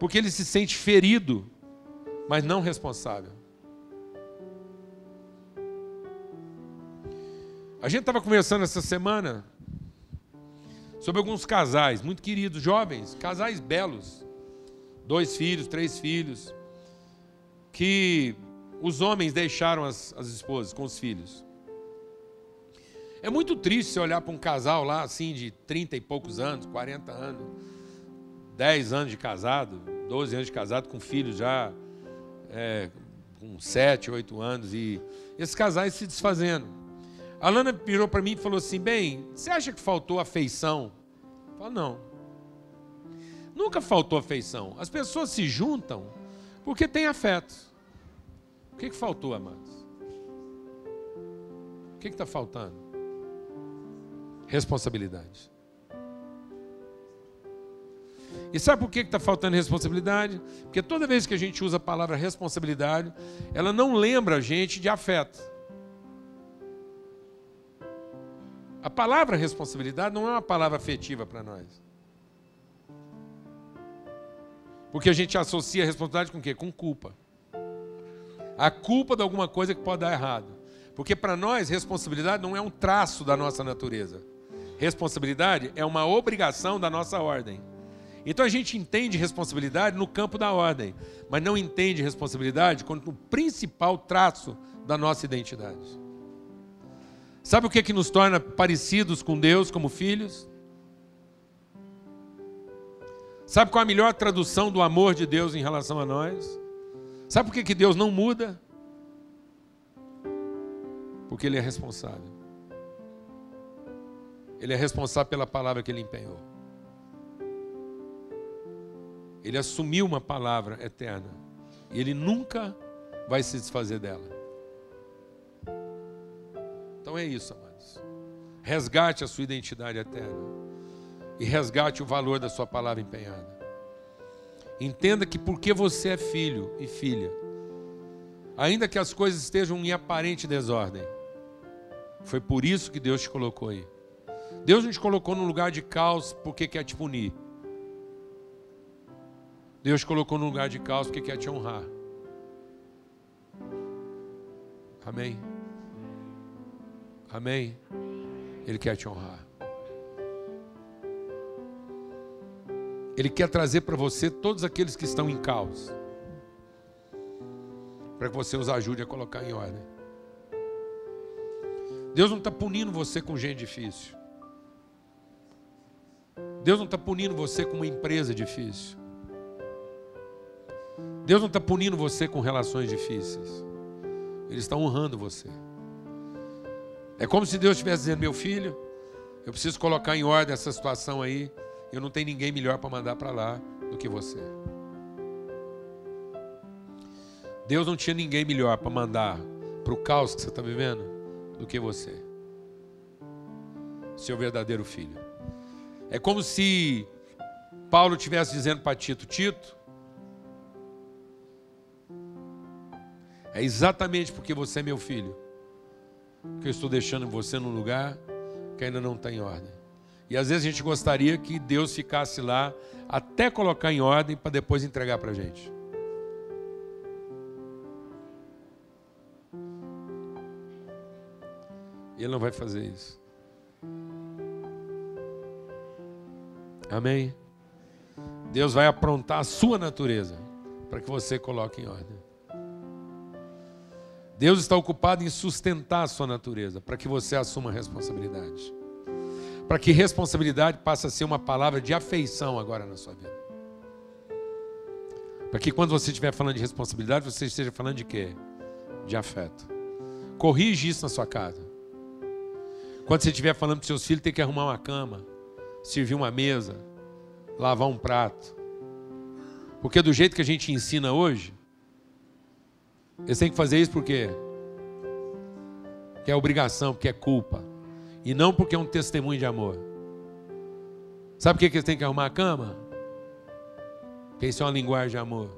Porque ele se sente ferido, mas não responsável. A gente estava conversando essa semana sobre alguns casais muito queridos, jovens, casais belos, dois filhos, três filhos, que os homens deixaram as, as esposas com os filhos. É muito triste você olhar para um casal lá, assim, de 30 e poucos anos, 40 anos, 10 anos de casado, 12 anos de casado, com filhos já é, com 7, 8 anos, e esses casais se desfazendo. A Lana virou para mim e falou assim: Bem, você acha que faltou afeição? Eu falo, não. Nunca faltou afeição. As pessoas se juntam porque têm afeto. O que, que faltou, amados? O que está faltando? responsabilidade. E sabe por que está faltando responsabilidade? Porque toda vez que a gente usa a palavra responsabilidade, ela não lembra a gente de afeto. A palavra responsabilidade não é uma palavra afetiva para nós. Porque a gente associa a responsabilidade com o quê? Com culpa. A culpa de alguma coisa que pode dar errado. Porque para nós, responsabilidade não é um traço da nossa natureza. Responsabilidade é uma obrigação da nossa ordem. Então a gente entende responsabilidade no campo da ordem, mas não entende responsabilidade como o principal traço da nossa identidade. Sabe o que, é que nos torna parecidos com Deus como filhos? Sabe qual é a melhor tradução do amor de Deus em relação a nós? Sabe por que, que Deus não muda? Porque Ele é responsável. Ele é responsável pela palavra que ele empenhou. Ele assumiu uma palavra eterna. E ele nunca vai se desfazer dela. Então é isso, amados. Resgate a sua identidade eterna. E resgate o valor da sua palavra empenhada. Entenda que porque você é filho e filha, ainda que as coisas estejam em aparente desordem, foi por isso que Deus te colocou aí. Deus não te colocou num lugar de caos porque quer te punir. Deus te colocou num lugar de caos porque quer te honrar. Amém? Amém? Ele quer te honrar. Ele quer trazer para você todos aqueles que estão em caos. Para que você os ajude a colocar em ordem. Deus não está punindo você com gente difícil. Deus não está punindo você com uma empresa difícil. Deus não está punindo você com relações difíceis. Ele está honrando você. É como se Deus estivesse dizendo: meu filho, eu preciso colocar em ordem essa situação aí. Eu não tenho ninguém melhor para mandar para lá do que você. Deus não tinha ninguém melhor para mandar para o caos que você está vivendo do que você, seu verdadeiro filho. É como se Paulo estivesse dizendo para Tito: Tito, é exatamente porque você é meu filho que eu estou deixando você num lugar que ainda não está em ordem. E às vezes a gente gostaria que Deus ficasse lá até colocar em ordem para depois entregar para a gente. Ele não vai fazer isso. Amém? Deus vai aprontar a sua natureza para que você coloque em ordem. Deus está ocupado em sustentar a sua natureza para que você assuma a responsabilidade. Para que responsabilidade passe a ser uma palavra de afeição agora na sua vida. Para que quando você estiver falando de responsabilidade, você esteja falando de quê? De afeto. Corrige isso na sua casa. Quando você estiver falando para seus filhos, tem que arrumar uma cama servir uma mesa, lavar um prato. Porque do jeito que a gente ensina hoje, eles têm que fazer isso porque que é obrigação, porque é culpa. E não porque é um testemunho de amor. Sabe por que eles têm que arrumar a cama? Porque isso é uma linguagem de amor.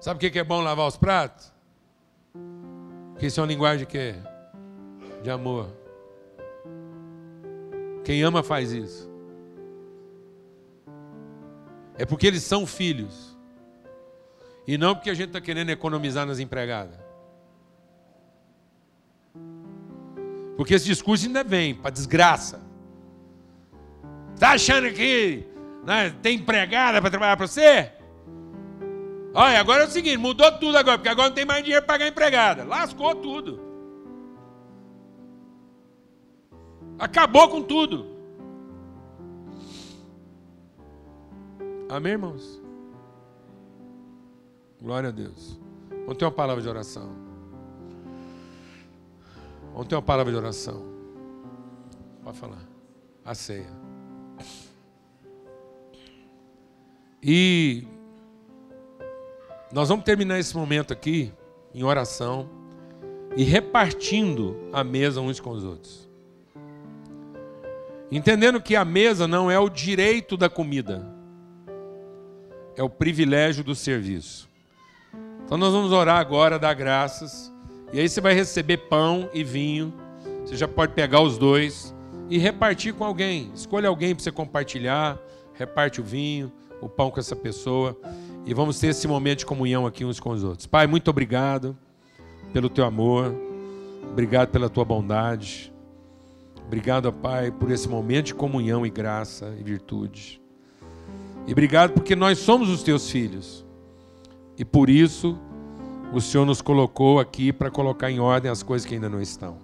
Sabe por que é bom lavar os pratos? Porque isso é uma linguagem de quê? De amor. Quem ama faz isso. É porque eles são filhos. E não porque a gente está querendo economizar nas empregadas. Porque esse discurso ainda vem para desgraça. Está achando que Né? Tem empregada para trabalhar para você? Olha, agora é o seguinte, mudou tudo agora, porque agora não tem mais dinheiro para pagar empregada. Lascou tudo. Acabou com tudo. Amém, irmãos? Glória a Deus. Vamos ter uma palavra de oração. Vamos ter uma palavra de oração. Pode falar. A ceia. E nós vamos terminar esse momento aqui em oração e repartindo a mesa uns com os outros. Entendendo que a mesa não é o direito da comida, é o privilégio do serviço. Então nós vamos orar agora, dar graças, e aí você vai receber pão e vinho. Você já pode pegar os dois e repartir com alguém. Escolha alguém para você compartilhar, reparte o vinho, o pão com essa pessoa e vamos ter esse momento de comunhão aqui uns com os outros. Pai, muito obrigado pelo teu amor, obrigado pela tua bondade. Obrigado, Pai, por esse momento de comunhão e graça e virtude. E obrigado porque nós somos os teus filhos. E por isso o Senhor nos colocou aqui para colocar em ordem as coisas que ainda não estão.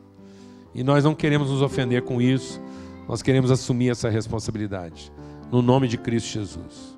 E nós não queremos nos ofender com isso, nós queremos assumir essa responsabilidade. No nome de Cristo Jesus.